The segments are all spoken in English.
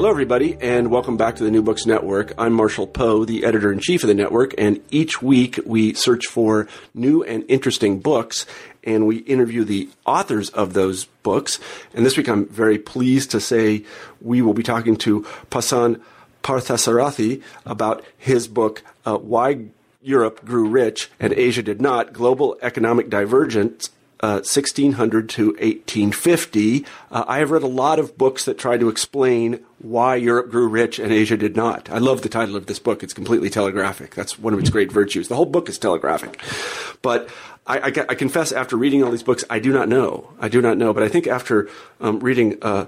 Hello, everybody, and welcome back to the New Books Network. I'm Marshall Poe, the editor in chief of the network, and each week we search for new and interesting books and we interview the authors of those books. And this week I'm very pleased to say we will be talking to Prasan Parthasarathi about his book, uh, Why Europe Grew Rich and Asia Did Not Global Economic Divergence 1600 uh, to 1850. Uh, I have read a lot of books that try to explain why Europe grew rich and Asia did not. I love the title of this book. It's completely telegraphic. That's one of its great virtues. The whole book is telegraphic. But I, I, I confess, after reading all these books, I do not know. I do not know. But I think after um, reading uh,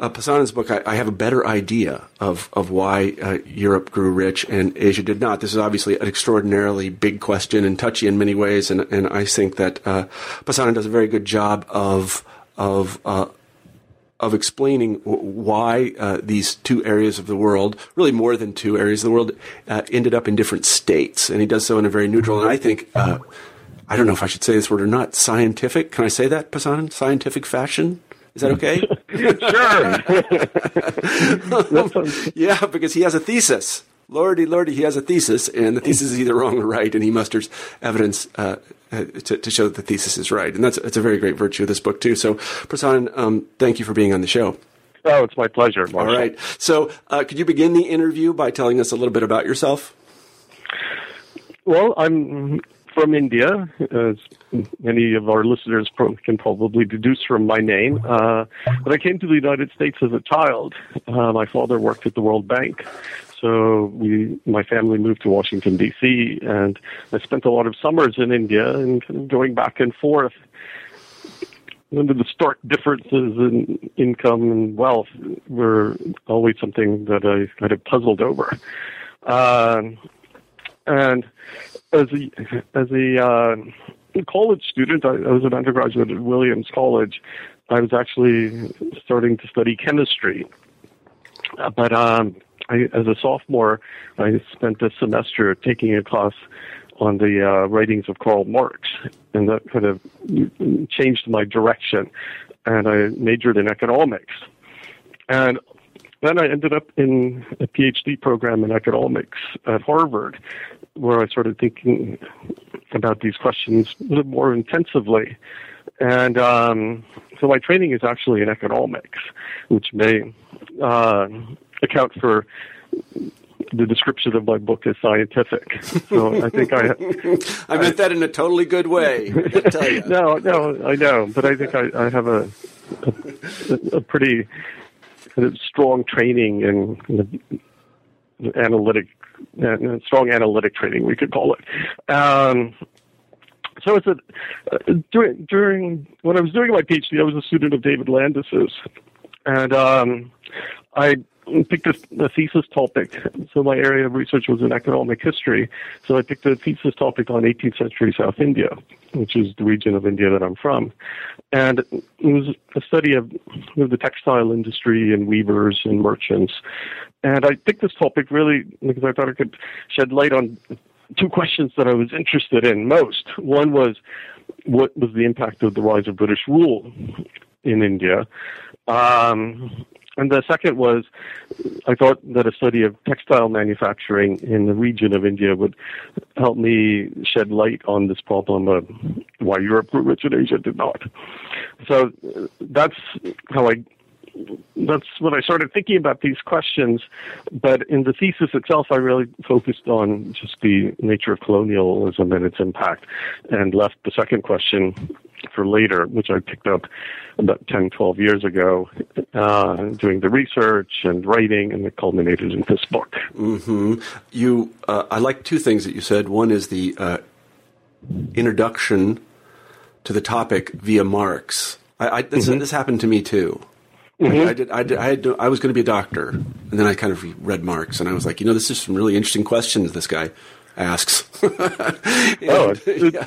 uh, book, I, I, have a better idea of, of why uh, Europe grew rich and Asia did not. This is obviously an extraordinarily big question and touchy in many ways, and, and I think that uh, does a very good job of of uh, of explaining why uh, these two areas of the world, really more than two areas of the world, uh, ended up in different states, and he does so in a very neutral and I think. Uh, I don't know if I should say this word or not. Scientific? Can I say that, Prasan? Scientific fashion? Is that okay? sure. yeah, because he has a thesis. Lordy, lordy, he has a thesis, and the thesis is either wrong or right, and he musters evidence uh, uh, to, to, show that the thesis is right. And that's, that's a very great virtue of this book, too. So, Prasan, um, thank you for being on the show. Oh, it's my pleasure. Marshall. All right. So, uh, could you begin the interview by telling us a little bit about yourself? Well, I'm from India, as many of our listeners can probably deduce from my name. Uh, but I came to the United States as a child. Uh, my father worked at the World Bank, so we, my family moved to Washington D.C. and I spent a lot of summers in India and kind of going back and forth. Of the stark differences in income and wealth were always something that I kind of puzzled over. Uh, and as a as a uh, college student, I, I was an undergraduate at Williams College. I was actually starting to study chemistry, uh, but um, I, as a sophomore, I spent a semester taking a class on the uh, writings of Karl Marx, and that kind of changed my direction. And I majored in economics, and then I ended up in a PhD program in economics at Harvard, where I started thinking about these questions a little more intensively. And um, so my training is actually in economics, which may uh, account for the description of my book as scientific. So I think I. I meant that in a totally good way. no, no, I know, but I think I, I have a, a, a pretty strong training in, in analytic strong analytic training, we could call it. Um, so it's a, uh, during during when I was doing my PhD, I was a student of David Landes's, and um, I picked a, a, thesis topic. So my area of research was in economic history. So I picked a thesis topic on 18th century South India, which is the region of India that I'm from. And it was a study of, the textile industry and weavers and merchants. And I picked this topic really because I thought it could shed light on two questions that I was interested in most. One was what was the impact of the rise of British rule in India? Um, and the second was, I thought that a study of textile manufacturing in the region of India would help me shed light on this problem of why Europe grew rich and Asia did not. So uh, that's how I that's when I started thinking about these questions. But in the thesis itself, I really focused on just the nature of colonialism and its impact, and left the second question for later, which I picked up about 10, 12 years ago, uh, doing the research and writing, and it culminated in this book. Mm-hmm. You, uh, I like two things that you said. One is the uh, introduction to the topic via Marx. I, I, this, mm-hmm. this happened to me too. Mm-hmm. I, did. I did. I had. I was going to be a doctor, and then I kind of read Marx, and I was like, you know, this is some really interesting questions. This guy asks. and, oh, it's, it's, yeah.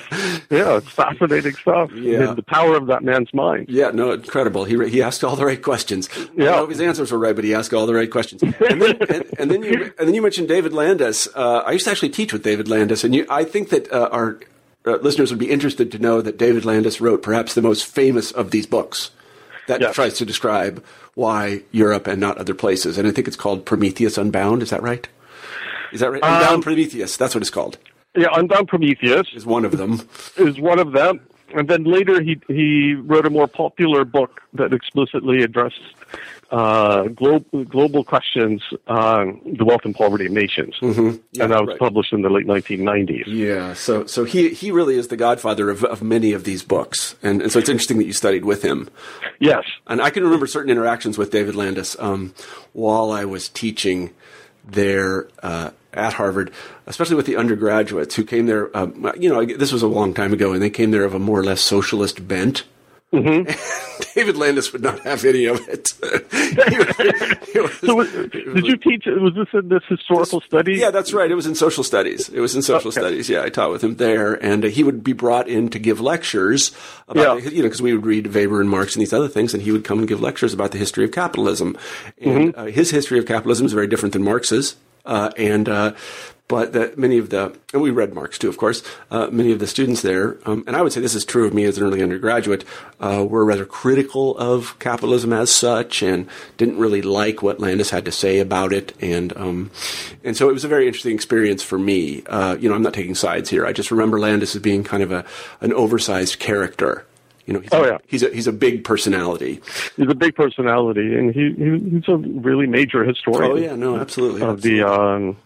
yeah. it's fascinating stuff. Yeah. the power of that man's mind. Yeah, no, incredible. He he asked all the right questions. Yeah, his answers were right, but he asked all the right questions. And then, and, and then you and then you mentioned David Landes. Uh, I used to actually teach with David Landes, and you, I think that uh, our uh, listeners would be interested to know that David Landes wrote perhaps the most famous of these books that yes. tries to describe why Europe and not other places. And I think it's called Prometheus Unbound. Is that right? Is that right? Um, Unbound Prometheus. That's what it's called. Yeah, Unbound Prometheus is one of them. Is one of them. And then later he he wrote a more popular book that explicitly addressed uh, global, global questions on the wealth and poverty of nations, mm-hmm. yeah, and that was right. published in the late 1990s. Yeah, so so he he really is the godfather of, of many of these books, and, and so it's interesting that you studied with him. Yes, and I can remember certain interactions with David Landes um, while I was teaching there uh, at Harvard, especially with the undergraduates who came there. Um, you know, this was a long time ago, and they came there of a more or less socialist bent. Mm-hmm. David Landes would not have any of it. he, he was, so was, did you teach? Was this in this historical this, studies? Yeah, that's right. It was in social studies. It was in social okay. studies. Yeah, I taught with him there, and uh, he would be brought in to give lectures about, yeah. you know, because we would read Weber and Marx and these other things, and he would come and give lectures about the history of capitalism. And mm-hmm. uh, his history of capitalism is very different than Marx's. Uh, and uh, but that many of the and we read Marx too, of course. Uh, many of the students there, um, and I would say this is true of me as an early undergraduate, uh, were rather critical of capitalism as such, and didn't really like what Landes had to say about it, and um, and so it was a very interesting experience for me. Uh, you know, I'm not taking sides here. I just remember Landes as being kind of a an oversized character. You know, he's oh a, yeah, he's a he's a big personality. He's a big personality, and he, he he's a really major historian. Oh yeah, no, absolutely. Of absolutely. the um,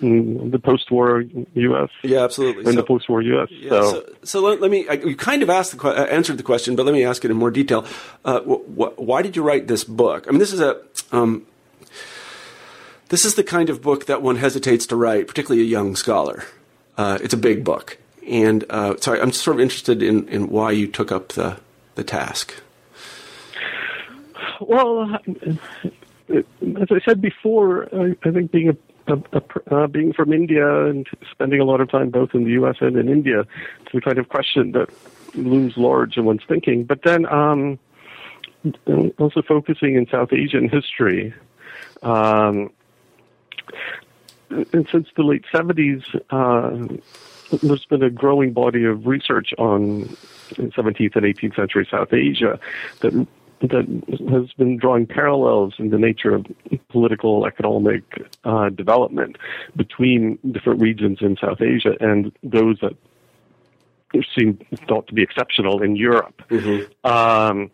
the post-war U.S. Yeah, absolutely. In so, the post-war U.S. Yeah, so. so, so let, let, me. I, you kind of asked the uh, answered the question, but let me ask it in more detail. Uh, wh- wh- why did you write this book? I mean, this is a. Um, this is the kind of book that one hesitates to write, particularly a young scholar. Uh, it's a big book, and uh, so I'm sort of interested in, in why you took up the the task. Well, as I said before, I, I think being a uh, being from India and spending a lot of time both in the U.S. and in India, it's the kind of question that looms large in one's thinking. But then um, also focusing in South Asian history. Um, and since the late 70s, uh, there's been a growing body of research on 17th and 18th century South Asia that that has been drawing parallels in the nature of political, economic uh, development between different regions in South Asia and those that seem thought to be exceptional in Europe. Mm-hmm. Um,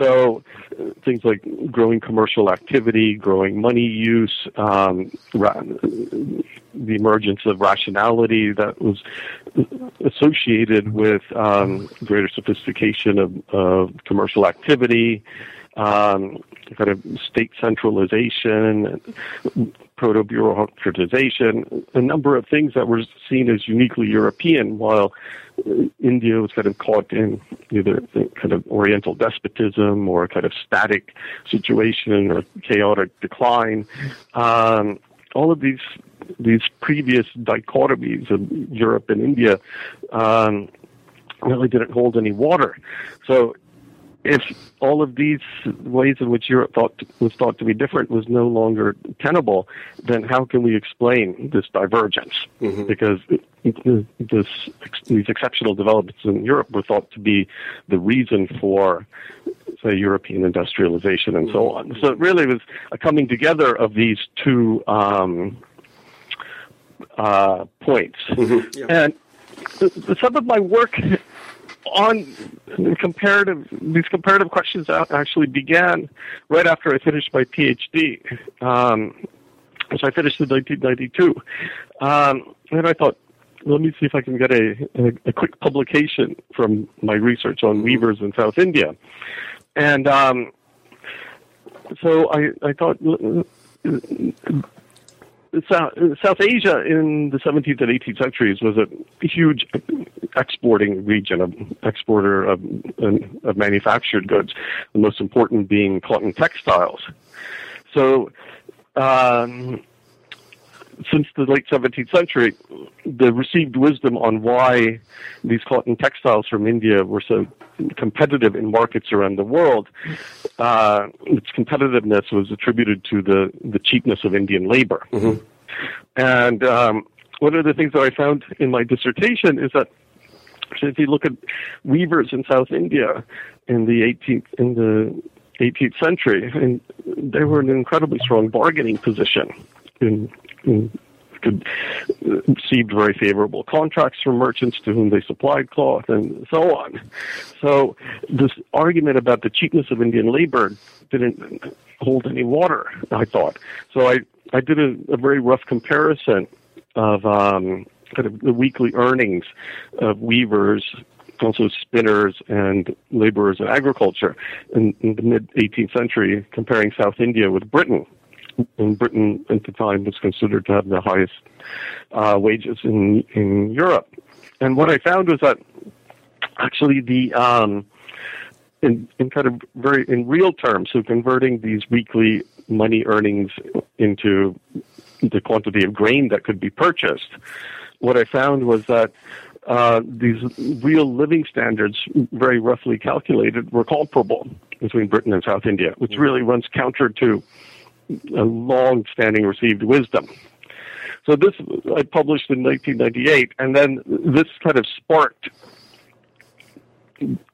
so things like growing commercial activity, growing money use, um, ra- the emergence of rationality that was associated with um, greater sophistication of, of commercial activity, um, kind of state centralization, proto bureaucratization, a number of things that were seen as uniquely European, while India was kind of caught in either kind of Oriental despotism or a kind of static situation or chaotic decline. Um, all of these these previous dichotomies of Europe and India um, really didn't hold any water. So if all of these ways in which Europe thought was thought to be different was no longer tenable, then how can we explain this divergence? Mm-hmm. Because this, these exceptional developments in Europe were thought to be the reason for, say, European industrialization and so on. So it really was a coming together of these two um, uh, points. Mm-hmm. Yeah. And some of my work on comparative these comparative questions actually began right after I finished my PhD. Um, so I finished in 1992, um, and I thought, let me see if I can get a, a, a quick publication from my research on weavers in South India, and um, so I, I thought South, South Asia in the 17th and 18th centuries was a huge exporting region, of exporter of, of manufactured goods. The most important being cotton textiles. So, um, since the late 17th century, the received wisdom on why these cotton textiles from India were so competitive in markets around the world, uh, its competitiveness was attributed to the, the cheapness of Indian labor. Mm-hmm. And um, one of the things that I found in my dissertation is that if you look at weavers in South India in the 18th in the 18th century, and they were in an incredibly strong bargaining position in, received very favorable contracts from merchants to whom they supplied cloth and so on. So this argument about the cheapness of Indian labor didn't hold any water, I thought. So I, I did a, a very rough comparison of um, kind of the weekly earnings of weavers also spinners and laborers in agriculture in, in the mid 18th century, comparing South India with Britain and Britain at the time was considered to have the highest uh, wages in in Europe. And what I found was that actually the um, in, in kind of very in real terms, so converting these weekly money earnings into the quantity of grain that could be purchased, what I found was that uh, these real living standards, very roughly calculated, were comparable between Britain and South India, which really runs counter to a long-standing received wisdom. So this I published in 1998, and then this kind of sparked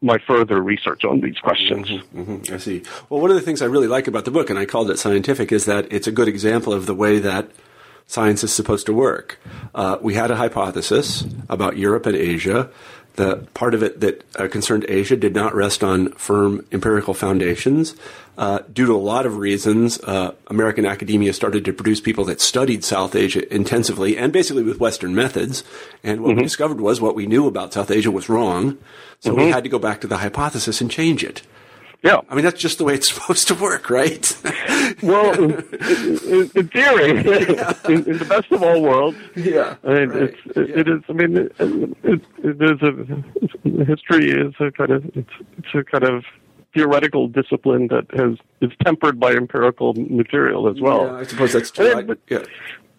my further research on these questions. Mm-hmm, mm-hmm, I see. Well, one of the things I really like about the book, and I called it scientific, is that it's a good example of the way that science is supposed to work. Uh, we had a hypothesis about Europe and Asia the part of it that uh, concerned Asia did not rest on firm empirical foundations. Uh, due to a lot of reasons, uh, American academia started to produce people that studied South Asia intensively and basically with Western methods. And what mm-hmm. we discovered was what we knew about South Asia was wrong. So mm-hmm. we had to go back to the hypothesis and change it. Yeah. I mean, that's just the way it's supposed to work, right? well, in, in theory, yeah. in, in, the best of all worlds. Yeah. I mean, right. it's, it, yeah. it is, I mean, it, it, it is a, history is a kind of, it's, it's a kind of theoretical discipline that has, is tempered by empirical material as well. Yeah, I suppose that's true. But, yeah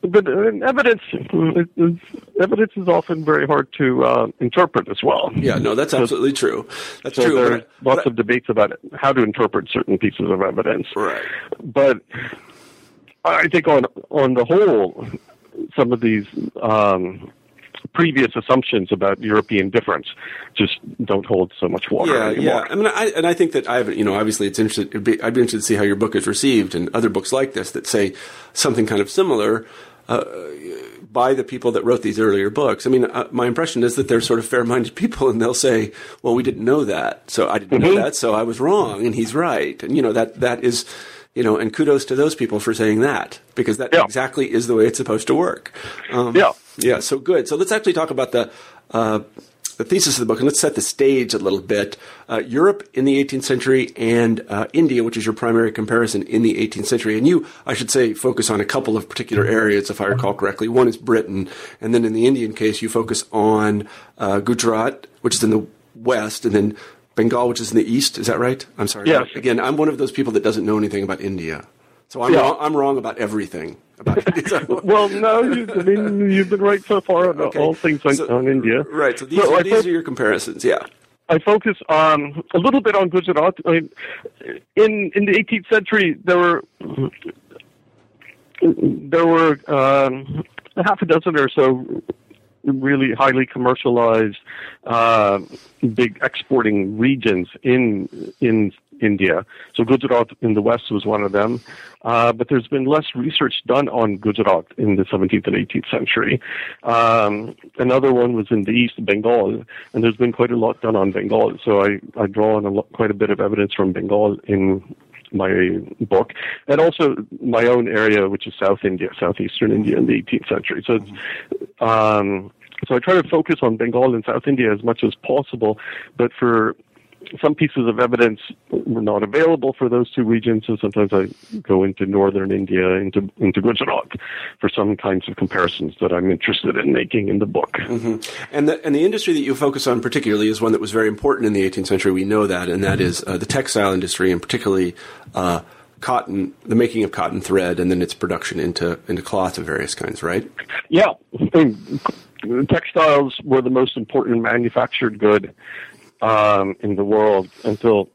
but uh, evidence is, evidence is often very hard to uh, interpret as well. Yeah, no, that's absolutely true. That's so true. There are lots of debates about how to interpret certain pieces of evidence. Right. But I think on on the whole, some of these um, previous assumptions about European difference just don't hold so much water yeah, anymore. Yeah, I mean, I, and I think that I have, you know, obviously it's interesting. Be, I'd be interested to see how your book is received and other books like this that say something kind of similar. Uh, by the people that wrote these earlier books. I mean, uh, my impression is that they're sort of fair-minded people, and they'll say, "Well, we didn't know that, so I didn't mm-hmm. know that, so I was wrong, and he's right." And you know that that is, you know, and kudos to those people for saying that because that yeah. exactly is the way it's supposed to work. Um, yeah, yeah. So good. So let's actually talk about the. Uh, the thesis of the book, and let's set the stage a little bit. Uh, Europe in the 18th century and uh, India, which is your primary comparison in the 18th century. And you, I should say, focus on a couple of particular areas, if I recall correctly. One is Britain, and then in the Indian case, you focus on uh, Gujarat, which is in the west, and then Bengal, which is in the east. Is that right? I'm sorry. Yes. Again, I'm one of those people that doesn't know anything about India. So I'm, yeah. wrong, I'm wrong about everything. About well, no, you, I mean you've been right so far on okay. all things on, so, on India. Right. So these, so are, these are your comparisons. Yeah. I focus on a little bit on Gujarat. I mean, in in the 18th century, there were there were um, half a dozen or so really highly commercialized, uh, big exporting regions in in India. So Gujarat in the west was one of them, uh, but there's been less research done on Gujarat in the 17th and 18th century. Um, another one was in the east, Bengal, and there's been quite a lot done on Bengal. So I I draw on a lot, quite a bit of evidence from Bengal in my book, and also my own area, which is South India, southeastern India in the 18th century. So, um, so I try to focus on Bengal and South India as much as possible, but for some pieces of evidence were not available for those two regions, so sometimes I go into northern India, into into Gujarat, for some kinds of comparisons that I'm interested in making in the book. Mm-hmm. And the and the industry that you focus on particularly is one that was very important in the 18th century. We know that, and that is uh, the textile industry, and particularly. Uh, cotton, the making of cotton thread, and then its production into into cloth of various kinds, right? Yeah, textiles were the most important manufactured good um, in the world until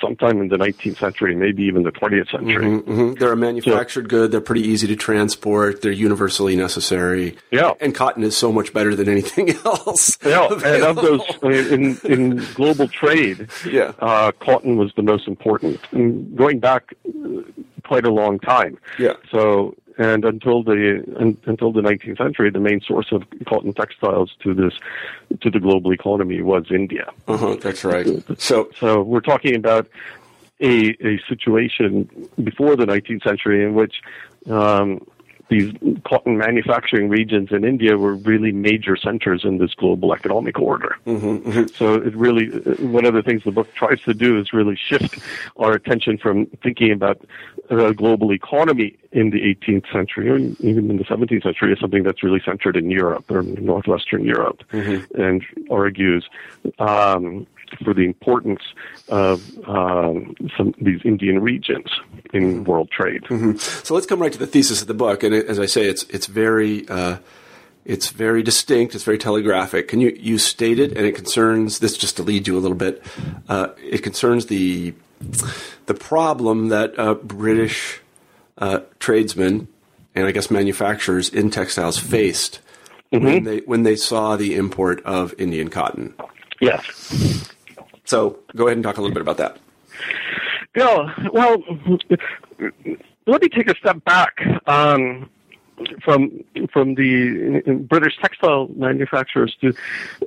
sometime in the 19th century, maybe even the 20th century. Mm-hmm, mm-hmm. They're a manufactured so, good. They're pretty easy to transport. They're universally necessary. Yeah. And cotton is so much better than anything else. Yeah. and of those, in, in global trade, yeah. Uh, cotton was the most important. And going back quite a long time. Yeah. So and until the until the 19th century, the main source of cotton textiles to this to the global economy was India. Uh-huh, that's right. So so we're talking about a a situation before the 19th century in which um, these cotton manufacturing regions in India were really major centers in this global economic order. Mm-hmm, mm-hmm. So it really, one of the things the book tries to do is really shift our attention from thinking about the global economy in the 18th century or even in the 17th century as something that's really centered in Europe or northwestern Europe, mm-hmm. and argues um, for the importance of um, some these Indian regions in mm-hmm. world trade. Mm-hmm. So let's come right to the thesis of the book, and it, as I say, it's it's very. Uh, it's very distinct. It's very telegraphic. Can you you state it? And it concerns this just to lead you a little bit. Uh, it concerns the the problem that uh, British uh, tradesmen and I guess manufacturers in textiles faced mm-hmm. when they when they saw the import of Indian cotton. Yes. So go ahead and talk a little bit about that. Yeah, well, let me take a step back um, from from the British textile manufacturers to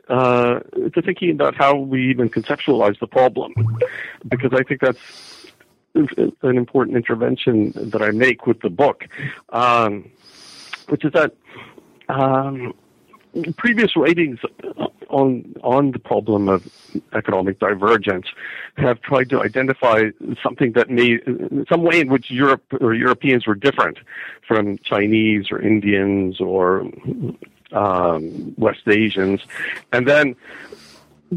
uh, to thinking about how we even conceptualize the problem, because I think that's an important intervention that I make with the book, um, which is that um, previous writings on on the problem of economic divergence have tried to identify something that may some way in which Europe or Europeans were different from Chinese or Indians or um, West Asians, and then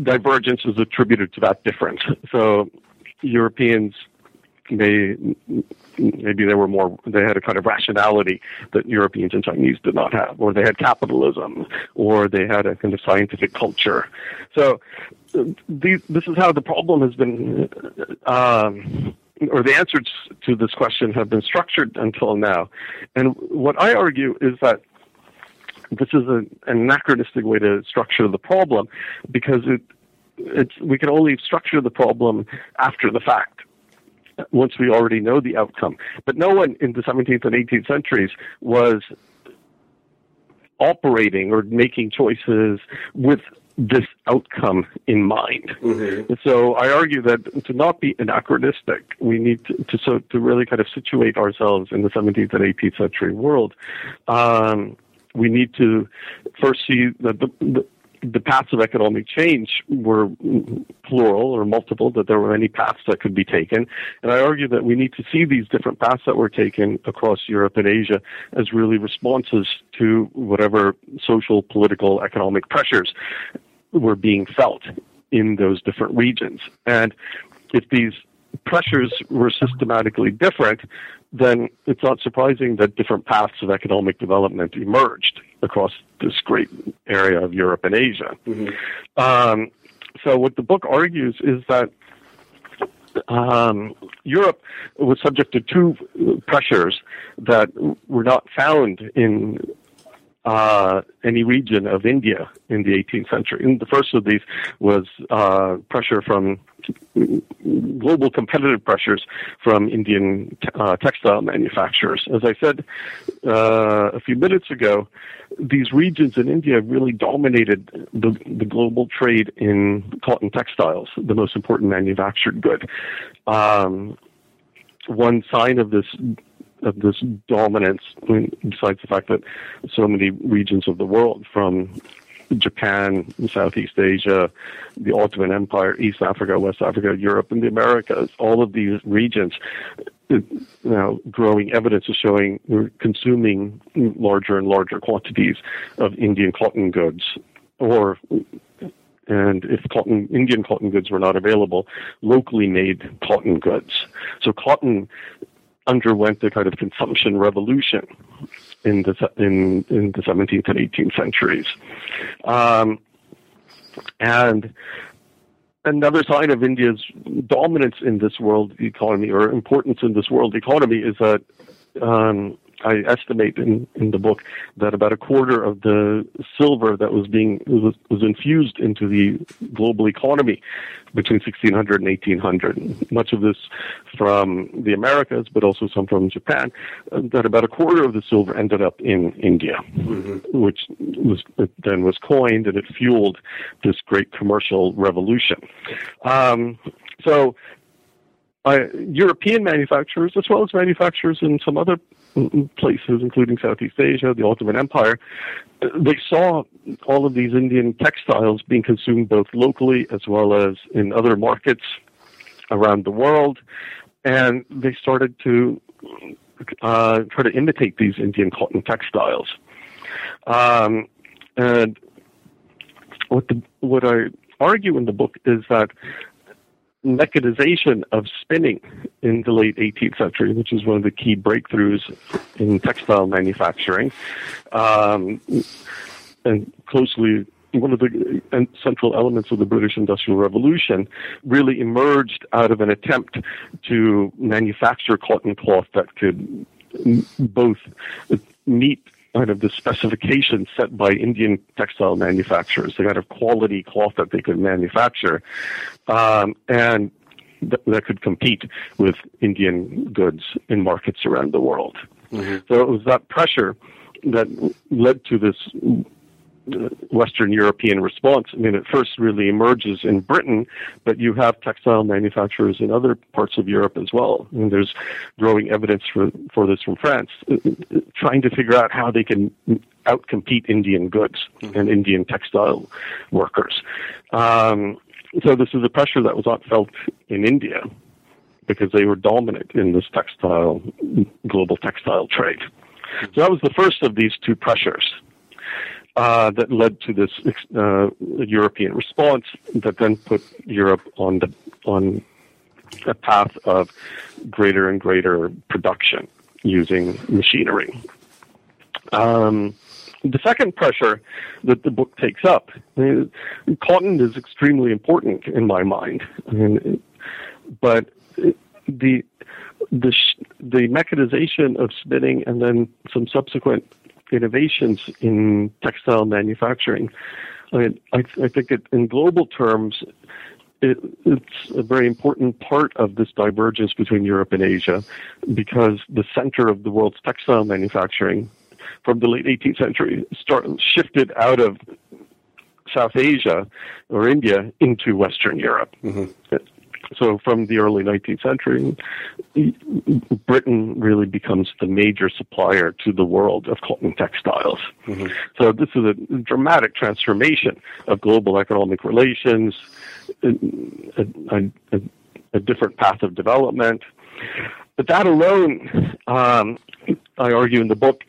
divergence is attributed to that difference. So Europeans they maybe they were more they had a kind of rationality that Europeans and Chinese did not have, or they had capitalism, or they had a kind of scientific culture. So these, this is how the problem has been, um, or the answers to this question have been structured until now. And what I argue is that this is an anachronistic way to structure the problem because it it's we can only structure the problem after the fact once we already know the outcome. But no one in the 17th and 18th centuries was operating or making choices with this outcome in mind. Mm-hmm. So I argue that to not be anachronistic, we need to, to, so to really kind of situate ourselves in the 17th and 18th century world. Um, we need to first see that the, the, the paths of economic change were plural or multiple, that there were many paths that could be taken. And I argue that we need to see these different paths that were taken across Europe and Asia as really responses to whatever social, political, economic pressures were being felt in those different regions. And if these pressures were systematically different, then it's not surprising that different paths of economic development emerged across this great area of Europe and Asia. Mm-hmm. Um, so, what the book argues is that um, Europe was subject to two pressures that were not found in uh, any region of India in the 18th century. And the first of these was uh, pressure from global competitive pressures from Indian uh, textile manufacturers. As I said uh, a few minutes ago, these regions in India really dominated the, the global trade in cotton textiles, the most important manufactured good. Um, one sign of this of this dominance, besides the fact that so many regions of the world, from Japan, Southeast Asia, the Ottoman Empire, East Africa, West Africa, Europe, and the Americas, all of these regions, now growing evidence is showing we're consuming larger and larger quantities of Indian cotton goods or and if cotton, Indian cotton goods were not available, locally made cotton goods. So cotton underwent a kind of consumption revolution in the in in the 17th and 18th centuries, um, and another sign of India's dominance in this world economy or importance in this world economy is that um, I estimate in, in the book that about a quarter of the silver that was being was, was infused into the global economy between 1600 and 1800. Much of this from the Americas, but also some from Japan. Uh, that about a quarter of the silver ended up in India, mm-hmm. which was then was coined and it fueled this great commercial revolution. Um, so uh, European manufacturers, as well as manufacturers in some other places, including Southeast Asia, the Ottoman Empire, they saw all of these Indian textiles being consumed both locally as well as in other markets around the world, and they started to uh, try to imitate these Indian cotton textiles. Um, and what the, what I argue in the book is that mechanization of spinning in the late 18th century, which is one of the key breakthroughs in textile manufacturing, um, and closely one of the central elements of the British Industrial Revolution really emerged out of an attempt to manufacture cotton cloth that could both meet kind of the specifications set by Indian textile manufacturers, the kind of quality cloth that they could manufacture, um, and th- that could compete with Indian goods in markets around the world. Mm-hmm. So it was that pressure that led to this Western European response. I mean, it first really emerges in Britain, but you have textile manufacturers in other parts of Europe as well. And there's growing evidence for, for this from France, trying to figure out how they can outcompete Indian goods mm-hmm. and Indian textile workers. Um, so this is a pressure that was not felt in India because they were dominant in this textile, global textile trade. So that was the first of these two pressures uh, that led to this uh, European response that then put Europe on the on a path of greater and greater production using machinery. Um, the second pressure that the book takes up, cotton is extremely important in my mind, I mean, but the the the mechanization of spinning and then some subsequent innovations in textile manufacturing. I, mean, I, I think it, in global terms, it, it's a very important part of this divergence between Europe and Asia because the center of the world's textile manufacturing from the late 18th century start, shifted out of South Asia or India into Western Europe. Mm-hmm. So from the early 19th century, Britain really becomes the major supplier to the world of cotton textiles. Mm-hmm. So this is a dramatic transformation of global economic relations, a, a, a, a different path of development. But that alone, um, I argue in the book,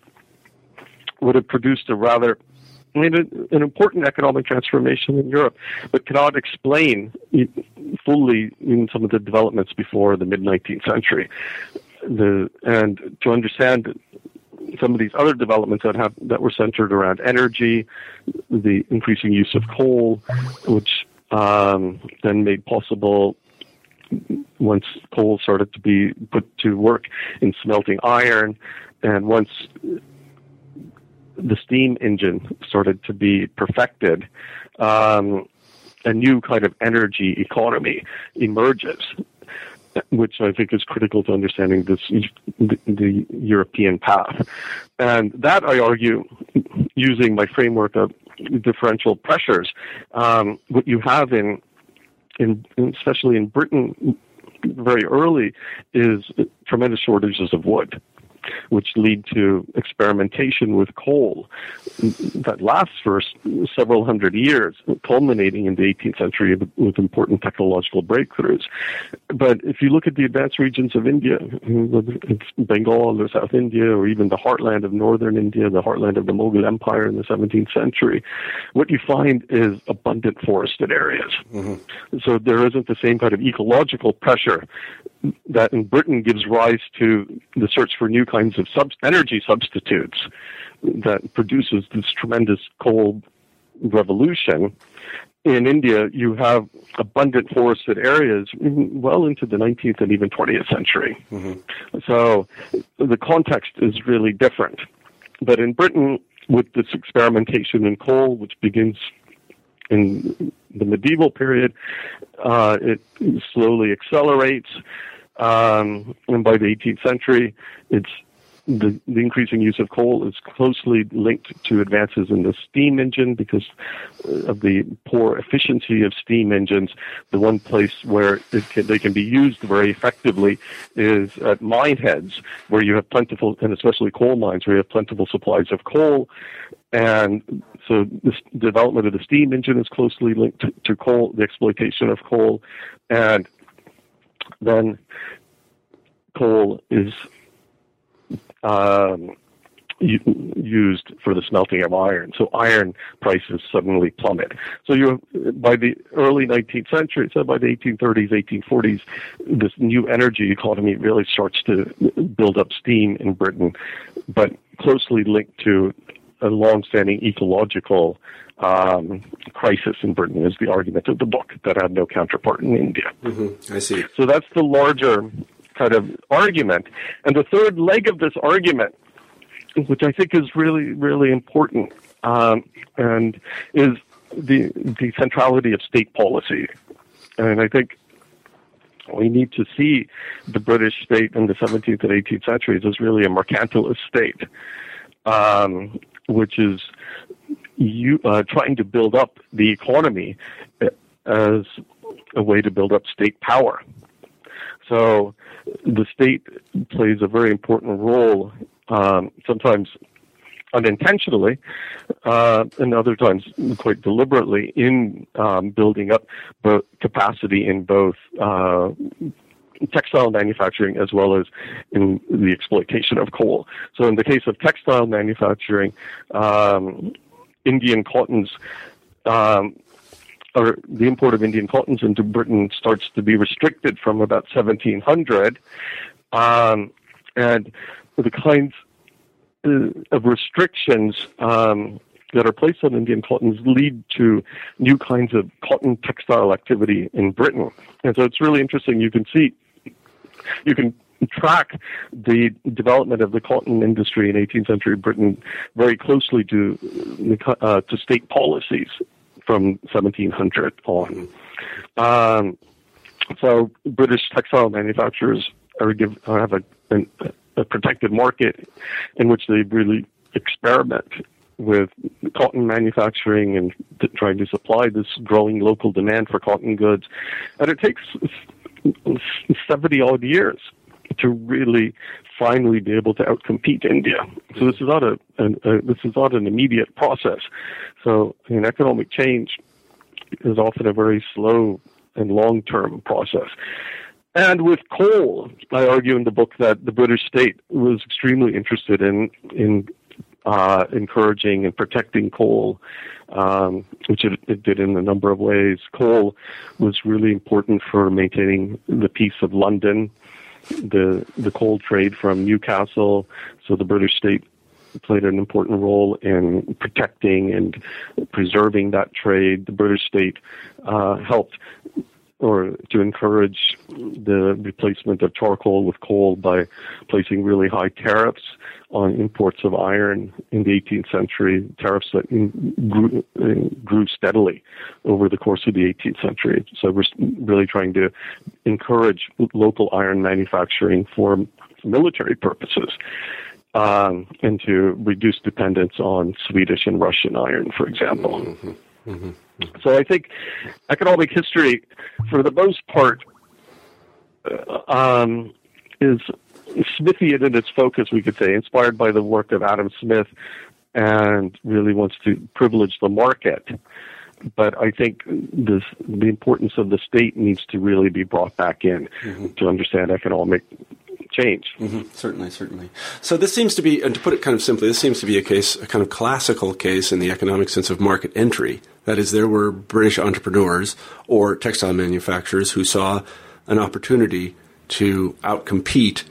would have produced a rather Mean, an important economic transformation in Europe, but cannot explain fully some of the developments before the mid 19th century. The, and to understand some of these other developments that have that were centered around energy, the increasing use of coal, which um, then made possible once coal started to be put to work in smelting iron, and once the steam engine started to be perfected, um, a new kind of energy economy emerges, which I think is critical to understanding this the, the European path. And that I argue, using my framework of differential pressures, um, what you have in, in especially in Britain very early is tremendous shortages of wood. Which lead to experimentation with coal that lasts for several hundred years, culminating in the 18th century with important technological breakthroughs. But if you look at the advanced regions of India, it's Bengal or South India or even the heartland of northern India, the heartland of the Mughal Empire in the 17th century, what you find is abundant forested areas. Mm-hmm. So there isn't the same kind of ecological pressure that in Britain gives rise to the search for new kinds of sub- energy substitutes that produces this tremendous coal revolution. In India, you have abundant forested areas well into the 19th and even 20th century. Mm-hmm. So the context is really different. But in Britain, with this experimentation in coal, which begins in the medieval period, uh, it slowly accelerates. Um, and by the 18th century, it's the, the, increasing use of coal is closely linked to advances in the steam engine because uh, of the poor efficiency of steam engines. The one place where can, they can be used very effectively is at mine heads, where you have plentiful, and especially coal mines, where you have plentiful supplies of coal. And so the development of the steam engine is closely linked to coal, the exploitation of coal, and then coal is um, used for the smelting of iron. So iron prices suddenly plummet. So you, by the early 19th century, so by the 1830s, 1840s, this new energy economy really starts to build up steam in Britain, but closely linked to a long-standing ecological um, crisis in Britain is the argument of the book that had no counterpart in India. Mm-hmm. I see. So that's the larger kind of argument. And the third leg of this argument, which I think is really, really important, um, and is the the centrality of state policy. And I think we need to see the British state in the 17th and 18th centuries as really a mercantilist state, um, which is you, uh, trying to build up the economy as a way to build up state power. So the state plays a very important role, um, sometimes unintentionally, uh, and other times quite deliberately, in um, building up capacity in both uh, textile manufacturing as well as in the exploitation of coal. So, in the case of textile manufacturing, um, Indian cottons um, or the import of Indian cottons into Britain starts to be restricted from about 1700, um, and the kinds uh, of restrictions um, that are placed on Indian cottons lead to new kinds of cotton textile activity in Britain. And so it's really interesting. You can see, you can track the development of the cotton industry in 18th century Britain very closely to uh, to state policies from 1700 on. Um, so British textile manufacturers are give, have a, a protected market in which they really experiment with cotton manufacturing and trying to supply this growing local demand for cotton goods. And it takes 70 odd years to really finally be able to outcompete India. So this is not a, a, a this is not an immediate process. So an economic change is often a very slow and long term process. And with coal, I argue in the book that the British state was extremely interested in in uh, encouraging and protecting coal, um, which it, it, did in a number of ways. Coal was really important for maintaining the peace of London the the coal trade from Newcastle. So the British state played an important role in protecting and preserving that trade. The British state uh, helped or to encourage the replacement of charcoal with coal by placing really high tariffs on imports of iron in the 18th century, tariffs that grew, grew steadily over the course of the 18th century. So we're really trying to encourage local iron manufacturing for military purposes. Um, and to reduce dependence on Swedish and Russian iron, for example. Mm-hmm. Mm-hmm. So I think economic history, for the most part, uh, um, is Smithian in its focus, we could say, inspired by the work of Adam Smith, and really wants to privilege the market. But I think this, the importance of the state needs to really be brought back in mm-hmm. to understand economic change. Mm-hmm. Certainly, certainly. So this seems to be, and to put it kind of simply, this seems to be a case, a kind of classical case in the economic sense of market entry. That is, there were British entrepreneurs or textile manufacturers who saw an opportunity to outcompete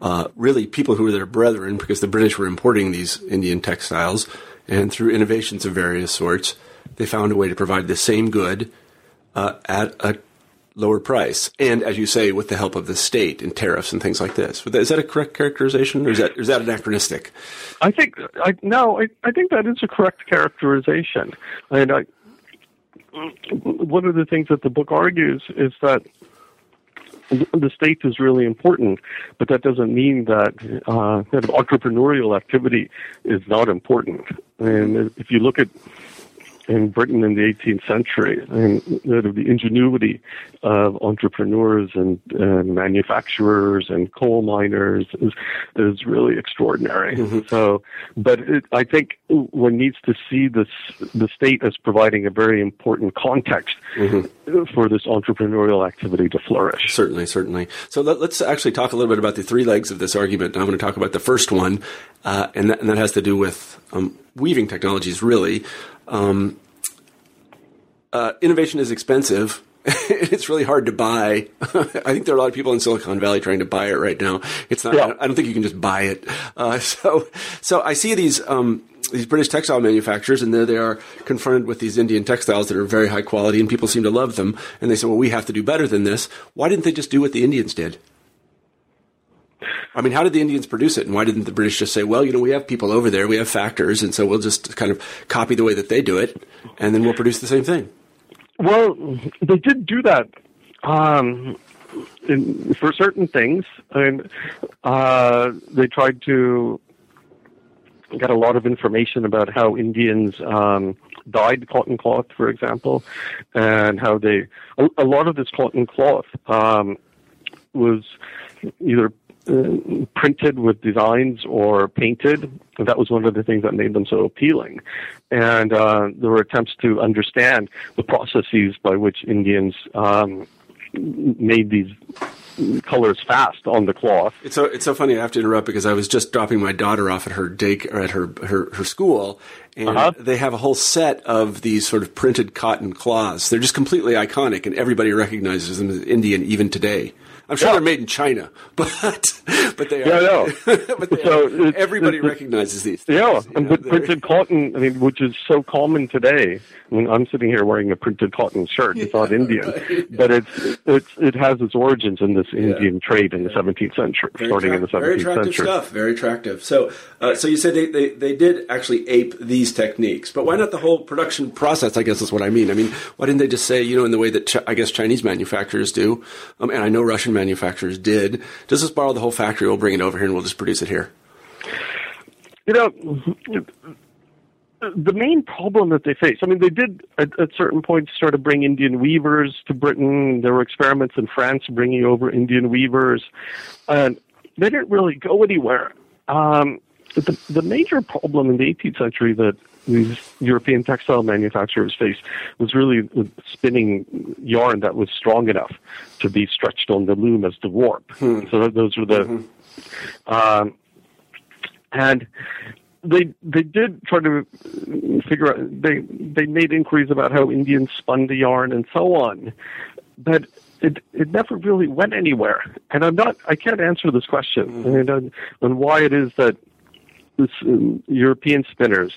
uh, really people who were their brethren because the British were importing these Indian textiles, and through innovations of various sorts, they found a way to provide the same good uh, at a lower price, and as you say, with the help of the state and tariffs and things like this. Is that a correct characterization, or is that is that anachronistic? I think I, no, I, I think that is a correct characterization. And I, one of the things that the book argues is that the state is really important, but that doesn't mean that uh, that entrepreneurial activity is not important. And if you look at in Britain in the 18th century, and the ingenuity of entrepreneurs and, manufacturers and coal miners is, is really extraordinary. Mm-hmm. So, but it, I think one needs to see this the state as providing a very important context mm-hmm. for this entrepreneurial activity to flourish. Certainly, certainly. So let, us actually talk a little bit about the three legs of this argument. I'm going to talk about the first one, uh, and, that, and, that, has to do with um, weaving technologies, really. Um, uh, innovation is expensive. it's really hard to buy. I think there are a lot of people in Silicon Valley trying to buy it right now. It's not. Yeah. I don't think you can just buy it. Uh, so, so I see these um, these British textile manufacturers, and there they are confronted with these Indian textiles that are very high quality, and people seem to love them. And they say, "Well, we have to do better than this." Why didn't they just do what the Indians did? I mean, how did the Indians produce it, and why didn't the British just say, "Well, you know, we have people over there, we have factors, and so we'll just kind of copy the way that they do it, and then we'll produce the same thing." Well, they did do that um, in, for certain things, and uh, they tried to get a lot of information about how Indians um, dyed cotton cloth, for example, and how they a, a lot of this cotton cloth um, was either uh, printed with designs or painted. That was one of the things that made them so appealing. And uh, there were attempts to understand the processes by which Indians um, made these colors fast on the cloth. It's so it's so funny. I have to interrupt because I was just dropping my daughter off at her day or at her her, her school, and uh-huh. they have a whole set of these sort of printed cotton cloths. They're just completely iconic, and everybody recognizes them as Indian even today. I'm sure yeah. they're made in China, but but they are. Yeah, but they so are, everybody it's, recognizes these. Things, yeah, and know, printed cotton, I mean, which is so common today. I mean, I'm sitting here wearing a printed cotton shirt. It's yeah, not Indian, right, but it's it's it has its origins in this Indian trade in the 17th century, very starting in the 17th very attractive century. Stuff, very attractive. So, uh, so you said they, they they did actually ape these techniques, but why not the whole production process? I guess is what I mean. I mean, why didn't they just say, you know, in the way that Ch- I guess Chinese manufacturers do, um, and I know Russian manufacturers did. Just let's borrow the whole factory. We'll bring it over here and we'll just produce it here. You know, the main problem that they face, I mean, they did at, at certain points start to bring Indian weavers to Britain. There were experiments in France bringing over Indian weavers, and they didn't really go anywhere. Um, the, the major problem in the 18th century that these European textile manufacturers faced was really spinning yarn that was strong enough to be stretched on the loom as the warp. Hmm. So those were the, mm-hmm. um, and they they did try to figure out. They they made inquiries about how Indians spun the yarn and so on, but it it never really went anywhere. And I'm not. I can't answer this question mm-hmm. and, uh, and why it is that this, um, European spinners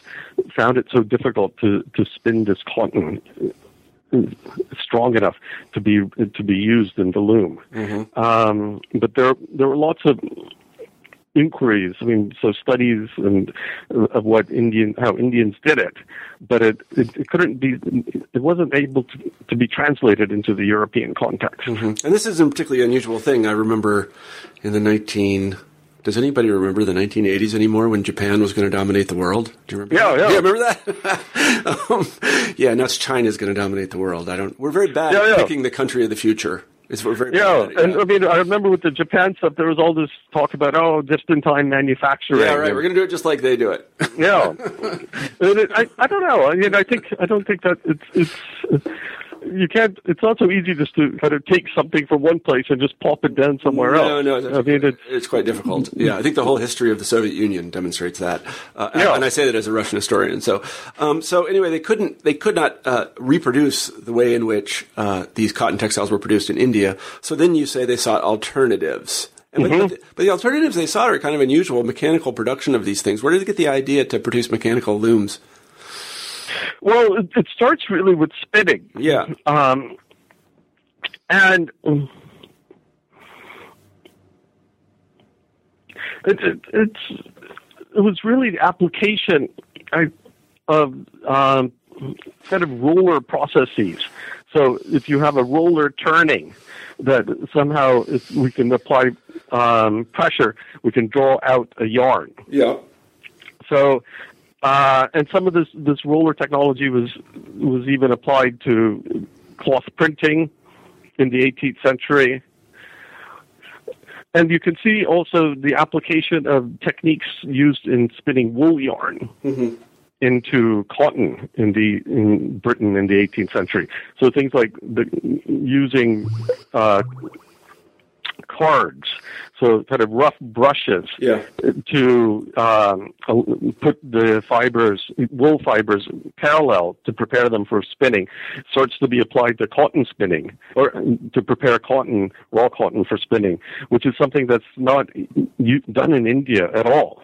found it so difficult to, to spin this cotton uh, strong enough to be to be used in the loom. Mm-hmm. Um, but there there were lots of inquiries. I mean, so studies and uh, of what Indian how Indians did it, but it, it, it couldn't be it wasn't able to, to be translated into the European context. Mm-hmm. And this is a particularly unusual thing. I remember in the nineteen does anybody remember the 1980s anymore when Japan was going to dominate the world? Do you remember? Yeah, that? yeah. Yeah, remember that? um, yeah, now it's China's going to dominate the world. I don't. We're very bad yeah, at yeah. picking the country of the future. It's very yeah, and I mean, I remember with the Japan stuff, there was all this talk about oh, just-in-time manufacturing. Yeah, right. We're going to do it just like they do it. yeah, it, I, I don't know. I mean, I think I don't think that it's it's you can't. It's not so easy just to kind of take something from one place and just pop it down somewhere no, else. No, no, I mean, it's, it's, quite difficult. Yeah, I think the whole history of the Soviet Union demonstrates that. Uh, yeah. and I say that as a Russian historian. So, um, so anyway, they couldn't, they could not uh, reproduce the way in which uh, these cotton textiles were produced in India. So then you say they sought alternatives. And mm-hmm. but, the, but, the, alternatives they sought are kind of unusual. Mechanical production of these things. Where did they get the idea to produce mechanical looms? Well, it, it starts really with spinning. Yeah. Um, and it, it, it's it was really the application of um, kind of roller processes. So if you have a roller turning, that somehow if we can apply um, pressure, we can draw out a yarn. Yeah. So, uh, and some of this this roller technology was was even applied to cloth printing in the 18th century. And you can see also the application of techniques used in spinning wool yarn mm-hmm. into cotton in the in Britain in the 18th century. So things like the, using uh, cards so kind of rough brushes yeah. to um, put the fibers, wool fibers, parallel to prepare them for spinning, starts to be applied to cotton spinning or to prepare cotton, raw cotton for spinning, which is something that's not done in India at all.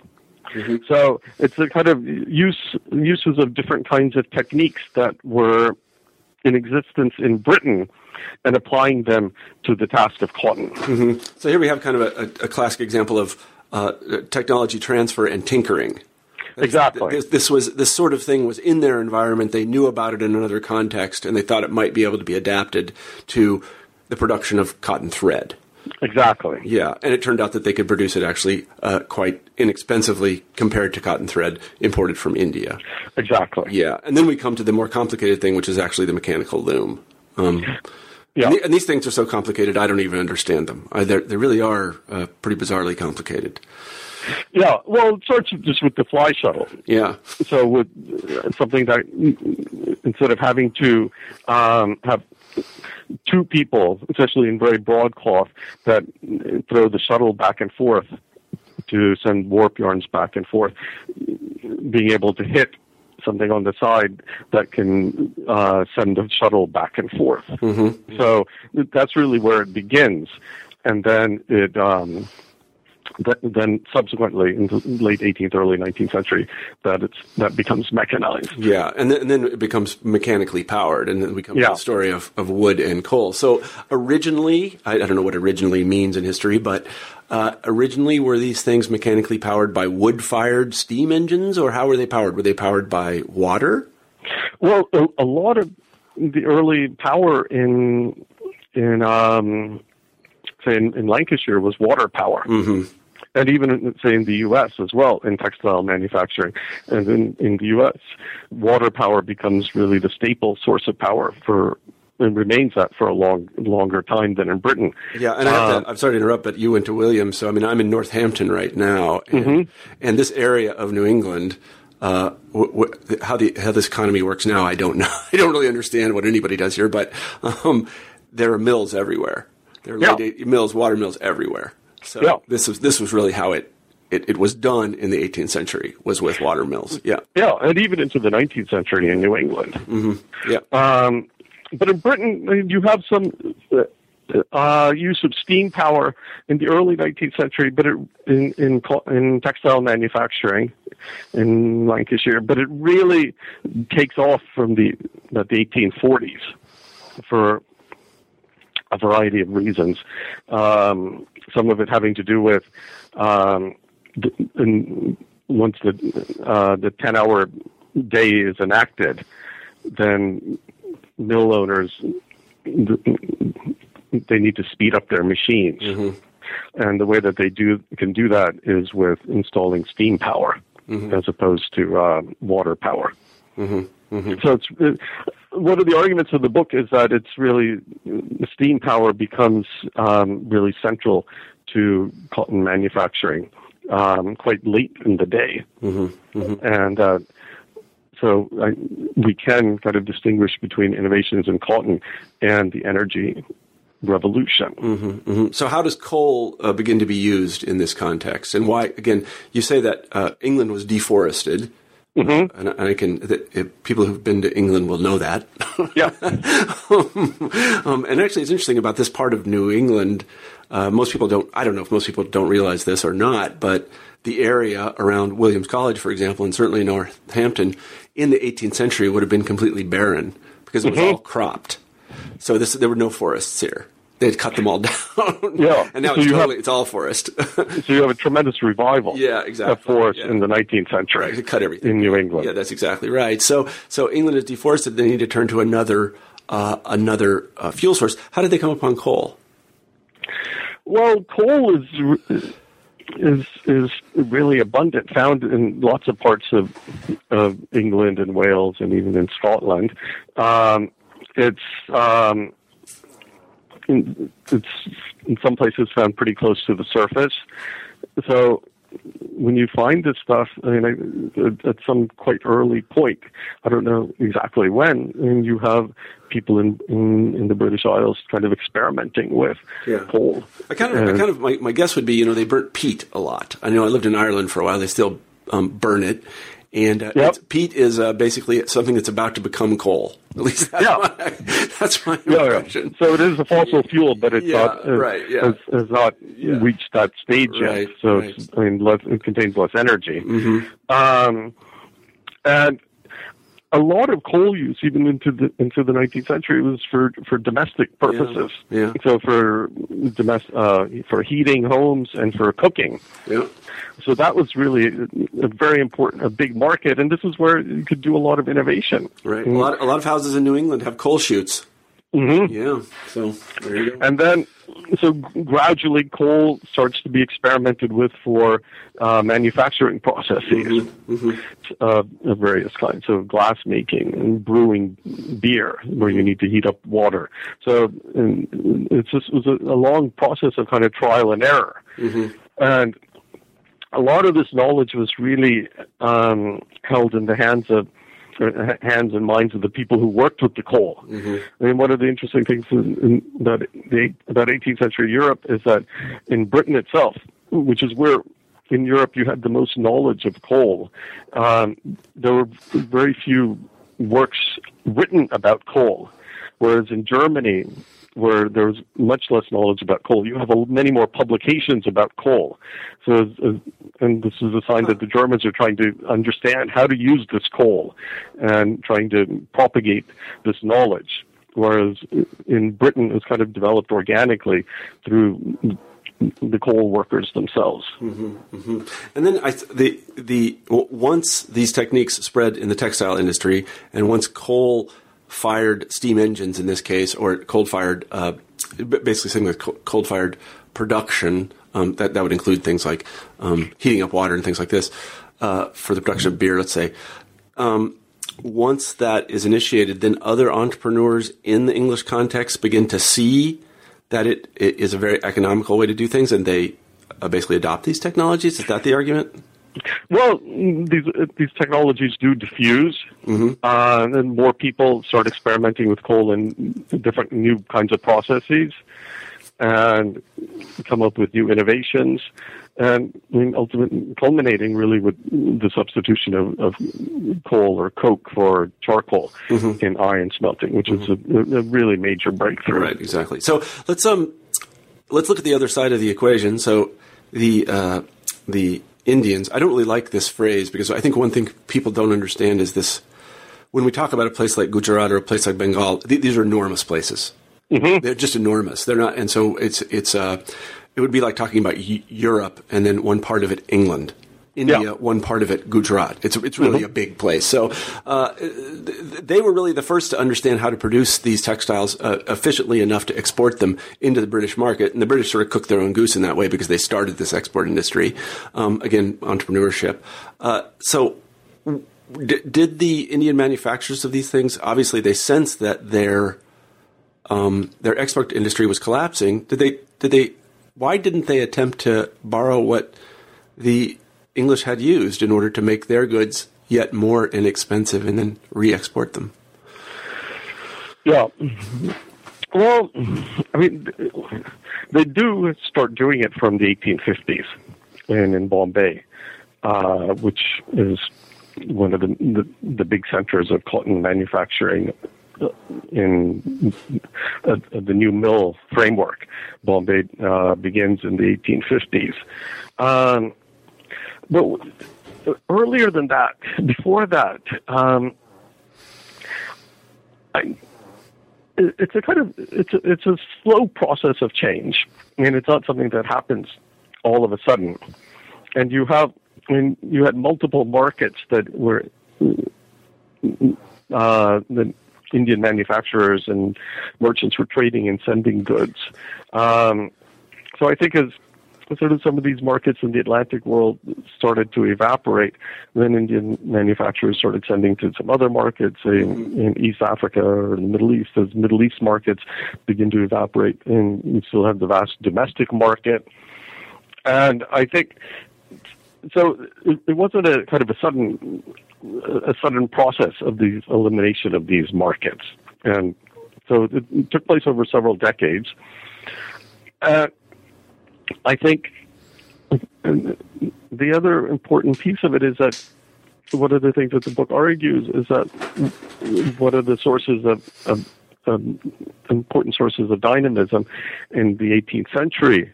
Mm-hmm. So it's a kind of use uses of different kinds of techniques that were in existence in Britain and applying them to the task of cotton. Mm-hmm. So here we have kind of a, a classic example of uh, technology transfer and tinkering. Exactly. This, this, was this sort of thing was in their environment. They knew about it in another context, and they thought it might be able to be adapted to the production of cotton thread. Exactly. Yeah, and it turned out that they could produce it actually uh, quite inexpensively compared to cotton thread imported from India. Exactly. Yeah, and then we come to the more complicated thing, which is actually the mechanical loom. Um, yeah. And, the, and, these things are so complicated, I don't even understand them. I, they really are uh, pretty bizarrely complicated. Yeah, well, it starts just with the fly shuttle. Yeah. So with uh, something that instead of having to um, have two people, especially in very broad cloth, that throw the shuttle back and forth to send warp yarns back and forth, being able to hit something on the side that can uh, send the shuttle back and forth. Mm-hmm. So that's really where it begins, and then it. Um, then subsequently in the late 18th, early 19th century, that it's that becomes mechanized. Yeah, and then, and then it becomes mechanically powered, and then we come yeah. to the story of, of wood and coal. So originally, I, I don't know what originally means in history, but uh, originally, were these things mechanically powered by wood fired steam engines, or how were they powered? Were they powered by water? Well, a, a lot of the early power in in um, say in, in, Lancashire was water power. Mm-hmm. And even say in the U.S. as well in textile manufacturing, and in, in the U.S., water power becomes really the staple source of power for and remains that for a long longer time than in Britain. Yeah, and I have uh, to, I'm sorry to interrupt, but you went to Williams, so I mean I'm in Northampton right now, and, mm-hmm. and this area of New England. Uh, w- w- how the how this economy works now, I don't know. I don't really understand what anybody does here, but um, there are mills everywhere. There are yeah. mills, water mills everywhere. So yeah. this was this was really how it, it, it was done in the 18th century was with water mills. Yeah, yeah, and even into the 19th century in New England. Mm-hmm. Yeah. Um, but in Britain, you have some uh, use of steam power in the early 19th century, but it, in, in in textile manufacturing in Lancashire, but it really takes off from the the 1840s for a variety of reasons. Um, some of it having to do with um, the, once the uh, the 10 hour day is enacted, then mill owners they need to speed up their machines. Mm-hmm. And the way that they do can do that is with installing steam power mm-hmm. as opposed to uh, water power. Mm-hmm. Mm-hmm. So it's it, one of the arguments of the book is that it's really steam power becomes um, really central to cotton manufacturing um, quite late in the day, mm-hmm. Mm-hmm. and uh, so I, we can kind of distinguish between innovations in cotton and the energy revolution. Mm-hmm, mm-hmm. So, how does coal uh, begin to be used in this context, and why? Again, you say that uh, England was deforested. Mm-hmm. And, and, I can people who've been to England will know that. Yeah. um, and actually, it's interesting about this part of New England. Uh, most people don't. I don't know if most people don't realize this or not, but the area around Williams College, for example, and certainly Northampton, in the 18th century would have been completely barren because it was mm-hmm. all cropped. So this, there were no forests here. They'd cut them all down. Yeah, and now so it's, totally, have, it's all forest. so you have a tremendous revival. Yeah, exactly. Of forest yeah. in the 19th century. Right, cut everything in New England. Yeah, that's exactly right. So, so England is deforested. They need to turn to another, uh, another uh, fuel source. How did they come upon coal? Well, coal is is is really abundant, found in lots of parts of of England and Wales and even in Scotland. Um, it's um, it's in some places found pretty close to the surface. So when you find this stuff, I mean, at some quite early point, I don't know exactly when, and you have people in, in, in the British Isles kind of experimenting with yeah. coal. I kind of, I kind of, my, my guess would be, you know, they burnt peat a lot. I know I lived in Ireland for a while. They still um, burn it, and uh, yep. peat is uh, basically something that's about to become coal. At least that's yeah. my, that's my yeah, impression. Yeah. So it is a fossil fuel, but it's yeah, not, right, yeah. has, has not reached that stage right, yet. So right. I mean, less, it contains less energy. Mm-hmm. Um, and a lot of coal use, even into the into the 19th century, was for for domestic purposes. Yeah. yeah. So for domestic uh, for heating homes and for cooking. Yeah. So that was really a very important, a big market, and this is where you could do a lot of innovation. Right. A lot, a lot of houses in New England have coal chutes. Mm-hmm. Yeah. So there you go. And then, so gradually, coal starts to be experimented with for uh, manufacturing processes mm-hmm. Mm-hmm. Uh, of various kinds, so glass making and brewing beer, where you need to heat up water. So it's just it was a, a, long process of kind of trial and error. Mm-hmm. And a lot of this knowledge was really um, held in the hands of hands and minds of the people who worked with the coal. Mm-hmm. I mean, one of the interesting things in, in that the, about 18th century Europe is that in Britain itself, which is where in Europe you had the most knowledge of coal, um, there were very few works written about coal. Whereas in Germany, where there's much less knowledge about coal. You have a, many more publications about coal. So, and this is a sign that the Germans are trying to understand how to use this coal and trying to propagate this knowledge. Whereas in Britain, it's kind of developed organically through the coal workers themselves. Mm-hmm, mm-hmm. And then I, the the once these techniques spread in the textile industry, and once coal fired steam engines in this case, or cold fired, uh, basically something like coal fired production. Um, that that would include things like um, heating up water and things like this uh, for the production of beer. Let's say. Um, once that is initiated, then other entrepreneurs in the English context begin to see that it, it is a very economical way to do things, and they uh, basically adopt these technologies. Is that the argument? Well, these these technologies do diffuse, mm-hmm. uh, and more people start experimenting with coal and different new kinds of processes, and come up with new innovations, and I mean, ultimately culminating really with the substitution of, of coal or coke for charcoal mm-hmm. in iron smelting, which mm-hmm. is a, a, really major breakthrough. Right, exactly. So let's um let's look at the other side of the equation. So the uh, the Indians. I don't really like this phrase because I think one thing people don't understand is this. When we talk about a place like Gujarat or a place like Bengal, th- these are enormous places. Mm-hmm. They're just enormous. They're not, and so it's it's uh, it would be like talking about Europe and then one part of it England. India, yeah. one part of it Gujarat. It's it's really mm-hmm. a big place. So uh, they were really the first to understand how to produce these textiles uh, efficiently enough to export them into the British market. And the British sort of cooked their own goose in that way because they started this export industry. Um, again, entrepreneurship. Uh, so did, did the Indian manufacturers of these things obviously they sensed that their um, their export industry was collapsing? Did they did they why didn't they attempt to borrow what the English had used in order to make their goods yet more inexpensive and then re-export them? Yeah. Well, I mean, they do start doing it from the 1850s and in Bombay, uh, which is one of the, the, the big centers of cotton manufacturing in uh, the new mill framework. Bombay uh, begins in the 1850s. Um, but earlier than that, before that, um, I, it's a kind of it's a, it's a slow process of change, and it's not something that happens all of a sudden. And you have, I mean, you had multiple markets that were uh, the Indian manufacturers and merchants were trading and sending goods. Um, so I think as sort of some of these markets in the Atlantic world started to evaporate, then Indian manufacturers started sending to some other markets, in, in East Africa or the Middle East. As Middle East markets begin to evaporate, and you still have the vast domestic market. And I think so. It, it wasn't a kind of a sudden a sudden process of the elimination of these markets, and so it, it took place over several decades. Uh, I think the other important piece of it is that one of the things that the book argues is that one of the sources of, of, of important sources of dynamism in the 18th century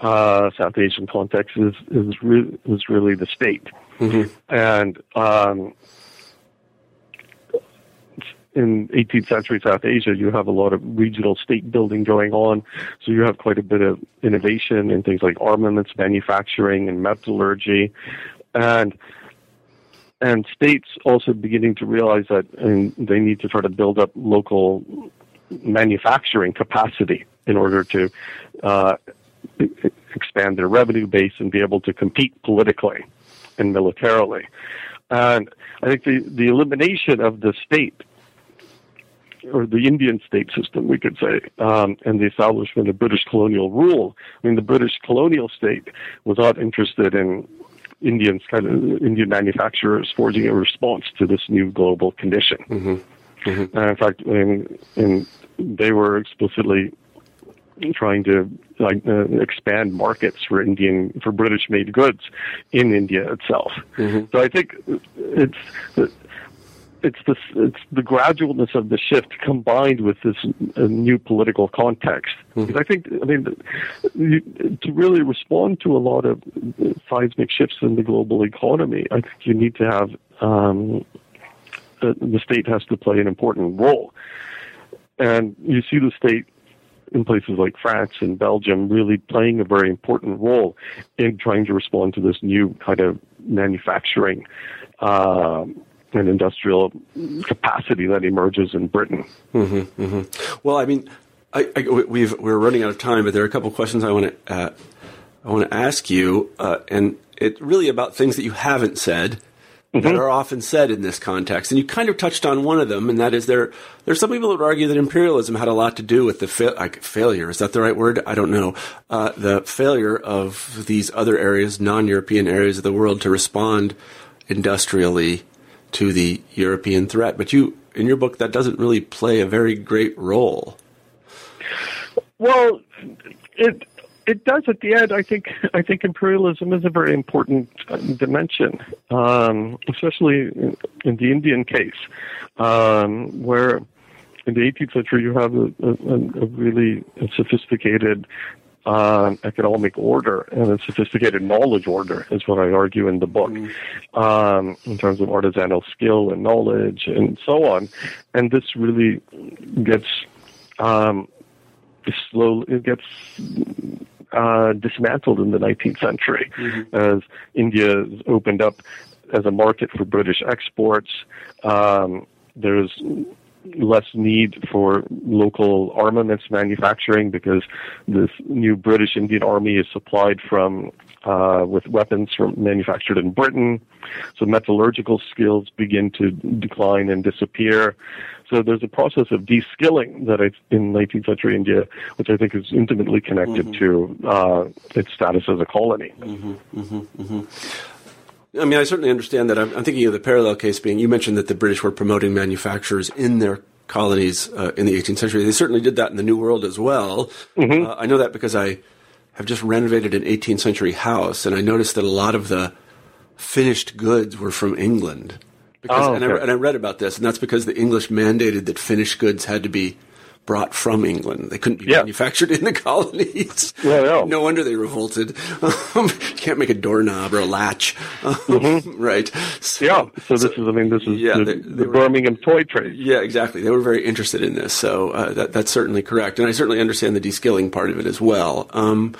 uh, South Asian context is is, re- is really the state, mm-hmm. and um, in 18th century South Asia, you have a lot of regional state building going on. So you have quite a bit of innovation in things like armaments manufacturing and metallurgy. And and states also beginning to realize that they need to try to build up local manufacturing capacity in order to uh, expand their revenue base and be able to compete politically and militarily. And I think the, the elimination of the state or the Indian state system, we could say, um, and the establishment of British colonial rule. I mean, the British colonial state was not interested in Indians, kind of Indian manufacturers forging a response to this new global condition. Mm-hmm. Mm-hmm. Uh, in fact, in, in, they were explicitly trying to like uh, expand markets for Indian for British made goods in India itself. Mm-hmm. So I think it's it's the it's the gradualness of the shift combined with this uh, new political context. Mm-hmm. Because I think, I mean, you, to really respond to a lot of seismic shifts in the global economy, I think you need to have um, the, the state has to play an important role, and you see the state in places like France and Belgium really playing a very important role in trying to respond to this new kind of manufacturing. Um, and industrial capacity that emerges in Britain. Mm-hmm, mm-hmm. Well, I mean, I, I, we've we're running out of time, but there are a couple of questions I want to uh, I want to ask you, uh, and it's really about things that you haven't said mm-hmm. that are often said in this context. And you kind of touched on one of them, and that is there. There's some people that would argue that imperialism had a lot to do with the fa- like failure. Is that the right word? I don't know. Uh, the failure of these other areas, non-European areas of the world, to respond industrially to the European threat. But you, in your book, that doesn't really play a very great role. Well, it it does at the end. I think I think imperialism is a very important uh, dimension, um, especially in, in, the Indian case, um, where in the 18th century you have a, a, a really sophisticated uh, economic order and a sophisticated knowledge order is what I argue in the book, mm. um, in terms of artisanal skill and knowledge and so on. And this really gets um, slowly it gets uh, dismantled in the 19th century mm-hmm. as India opened up as a market for British exports. Um, there's less need for local armaments manufacturing because this new British Indian Army is supplied from uh, with weapons from manufactured in Britain. So metallurgical skills begin to decline and disappear. So there's a process of de-skilling that I, in 19th century India, which I think is intimately connected mm-hmm. to uh, its status as a colony. Mm-hmm, mm-hmm, mm-hmm. I mean, I certainly understand that. I'm, I'm, thinking of the parallel case being you mentioned that the British were promoting manufacturers in their colonies uh, in the 18th century. They certainly did that in the New World as well. Mm-hmm. Uh, I know that because I have just renovated an 18th century house, and I noticed that a lot of the finished goods were from England. Because, oh, okay. and, I, and I read about this, and that's because the English mandated that finished goods had to be brought from England. They couldn't be yeah. manufactured in the colonies. Yeah. No wonder they revolted. Um, can't make a doorknob or a latch, mm-hmm. right? So, yeah. So, so, this is, I mean, this is yeah, the, they, they the were, Birmingham toy trade. Yeah, exactly. They were very interested in this, so uh, that, that's certainly correct, and I certainly understand the de-skilling part of it as well. Um,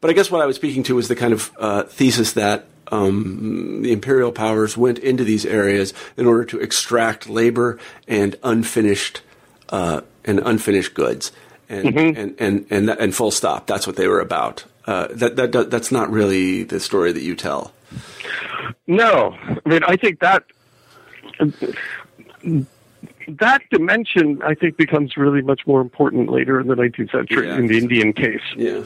but I guess what I was speaking to was the kind of uh, thesis that um, the imperial powers went into these areas in order to extract labor and unfinished uh, and unfinished goods, and, mm-hmm. and and and and full stop. That's what they were about. Uh, that, that that's not really the story that you tell. No, I mean I think that that dimension I think becomes really much more important later in the 19th century yeah. in the Indian case. Yeah,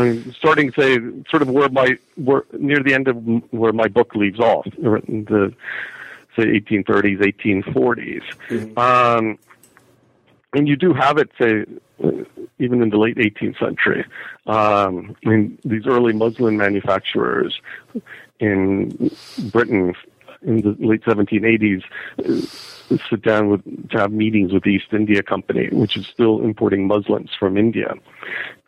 mean, starting say sort of where my where near the end of where my book leaves off, the say 1830s, 1840s. Mm-hmm. Um, and you do have it, say, even in the late 18th century. Um, I mean, these early muslin manufacturers in Britain in the late 1780s uh, sit down with to have meetings with the East India Company, which is still importing muslins from India,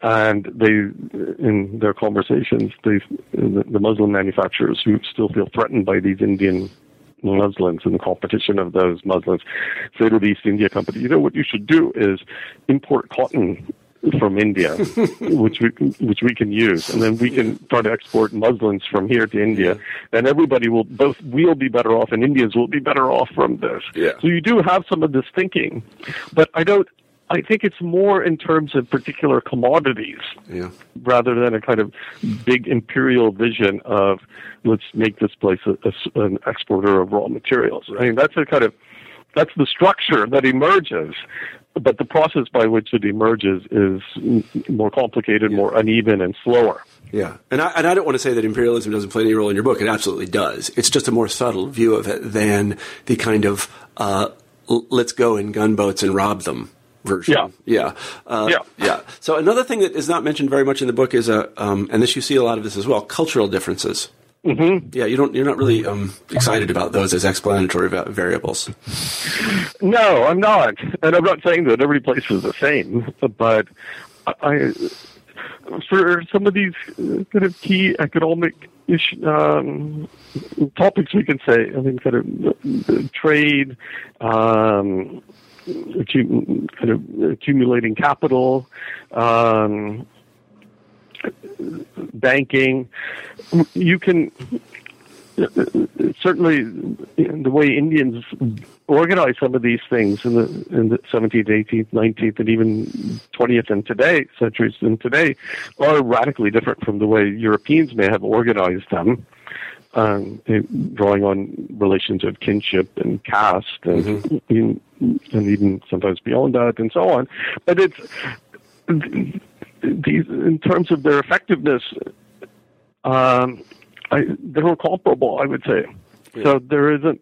and they, in their conversations, they the, the muslin manufacturers who still feel threatened by these Indian muslins and the competition of those muslins say to the East India Company, you know what you should do is import cotton from India, which we which we can use, and then we can try to export muslins from here to India, and everybody will both we'll be better off, and Indians will be better off from this. Yeah. So you do have some of this thinking, but I don't I think it's more in terms of particular commodities yeah. rather than a kind of big imperial vision of let's make this place a, a, an exporter of raw materials. I mean, that's a kind of that's the structure that emerges, but the process by which it emerges is more complicated, yeah. more uneven, and slower. Yeah, and I, and I don't want to say that imperialism doesn't play any role in your book. It absolutely does. It's just a more subtle view of it than the kind of uh, let's go in gunboats and rob them version. Yeah, yeah, uh, yeah, yeah. So another thing that is not mentioned very much in the book is a, um, and this you see a lot of this as well, cultural differences. Mm-hmm. Yeah, you don't. You're not really um, excited about those as explanatory va- variables. No, I'm not, and I'm not saying that every place is the same. But I, for some of these kind of key economic issue, um, topics, we can say, I mean, kind of trade, um, kind of accumulating capital, um, banking. You can certainly the way Indians organize some of these things in the in the 17th, 18th, 19th, and even 20th and today centuries and today are radically different from the way Europeans may have organized them um, drawing on relations of kinship and caste and, mm-hmm. and even sometimes beyond that and so on. But it's these in terms of their effectiveness, um, I, they're comparable. I would say. Yeah. So there isn't.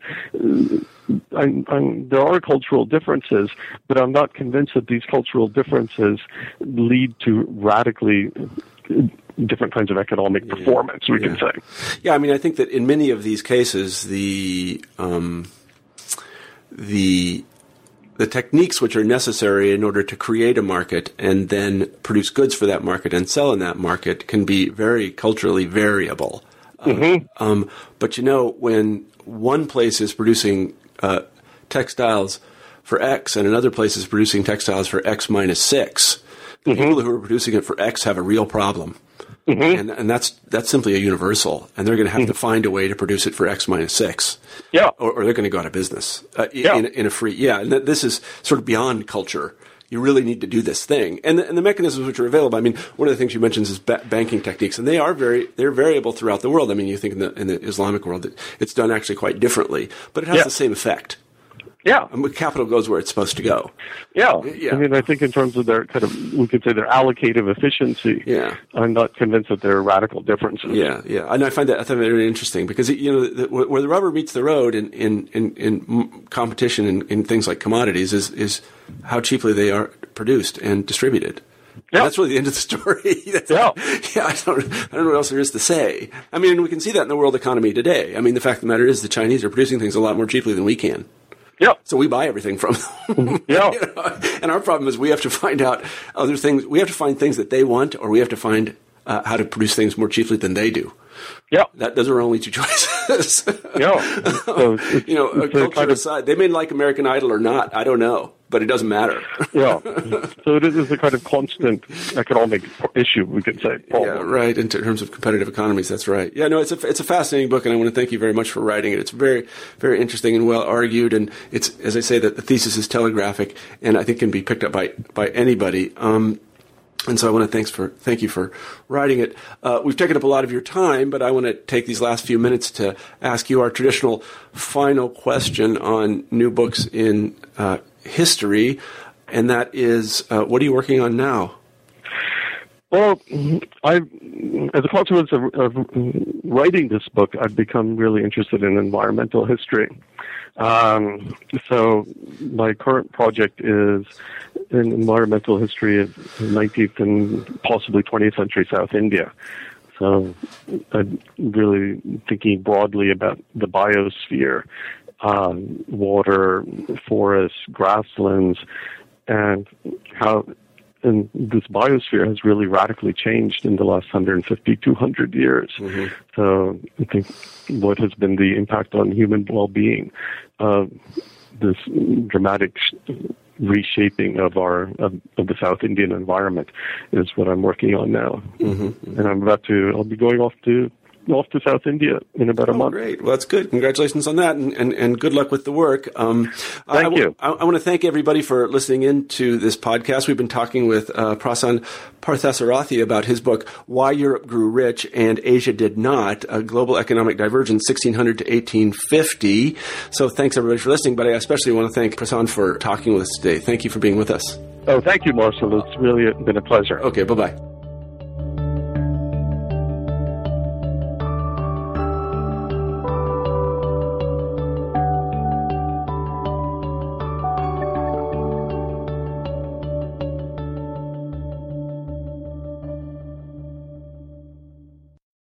I'm, I'm, there are cultural differences, but I'm not convinced that these cultural differences lead to radically different kinds of economic performance, we yeah. can say. Yeah, I mean, I think that in many of these cases, the um, the the techniques which are necessary in order to create a market and then produce goods for that market and sell in that market can be very culturally variable. Mm-hmm. Uh, um, but you know, when one place is producing uh, textiles for X and another place is producing textiles for X minus 6 the mm-hmm. people who are producing it for X have a real problem. Mm-hmm. And, and that's that's simply a universal, and they're going to have mm-hmm. to find a way to produce it for x minus six. Yeah, or, or they're going to go out of business. Uh, yeah. in, in a free yeah, and th- this is sort of beyond culture you really need to do this thing. And the, and the mechanisms which are available. I mean, one of the things you mentioned is ba- banking techniques, and they are very they're variable throughout the world. I mean, you think in the in the Islamic world, it's done actually quite differently, but it has yeah. the same effect. Yeah, and capital goes where it's supposed to go. Yeah. yeah, I mean, I think in terms of their kind of, we could say their allocative efficiency. Yeah, I'm not convinced that there are radical differences. Yeah, yeah, and I find that I find that very interesting because you know the, where the rubber meets the road in in in, in competition in, in things like commodities is is how cheaply they are produced and distributed. Yeah. That's really the end of the story. yeah. yeah, I don't, I don't know what else there is to say. I mean, we can see that in the world economy today. I mean, the fact of the matter is the Chinese are producing things a lot more cheaply than we can. Yeah. So we buy everything from them. yeah. you know? And our problem is we have to find out other things. We have to find things that they want, or we have to find uh, how to produce things more cheaply than they do. Yeah. That, those are only two choices. yeah. So you know, culture aside, they may like American Idol or not. I don't know but it doesn't matter. yeah. So it is a kind of constant economic issue, we could say. Problem. Yeah, right. In terms of competitive economies, that's right. Yeah, no, it's a it's a fascinating book, and I want to thank you very much for writing it. It's very very interesting and well argued, and it's as I say that the thesis is telegraphic, and I think can be picked up by by anybody. Um, and so I want to thanks for thank you for writing it. Uh, we've taken up a lot of your time, but I want to take these last few minutes to ask you our traditional final question on new books in uh, history, and that is uh, what are you working on now? Well, I, as a consequence of, of, writing this book, I've become really interested in environmental history. Um, so, my current project is in environmental history of 19th and possibly 20th century South India. So, I'm really thinking broadly about the biosphere um, water, forests, grasslands, and how and this biosphere has really radically changed in the last 150, 200 years. Mm-hmm. So I think what has been the impact on human well-being, uh, this dramatic reshaping of our of, of, the South Indian environment is what I'm working on now, mm-hmm. and I'm about to. I'll be going off to off to South India in about a oh, month. Great. Well, that's good. Congratulations on that, and, and, and good luck with the work. Um, thank I, you. I, I, want to thank everybody for listening in to this podcast. We've been talking with uh, Prasan Parthasarathi about his book, Why Europe Grew Rich and Asia Did Not, a Global Economic Divergence, 1600 to 1850. So thanks, everybody, for listening, but I especially want to thank Prasan for talking with us today. Thank you for being with us. Oh, thank you, Marshall. It's really been a pleasure. Okay, bye-bye.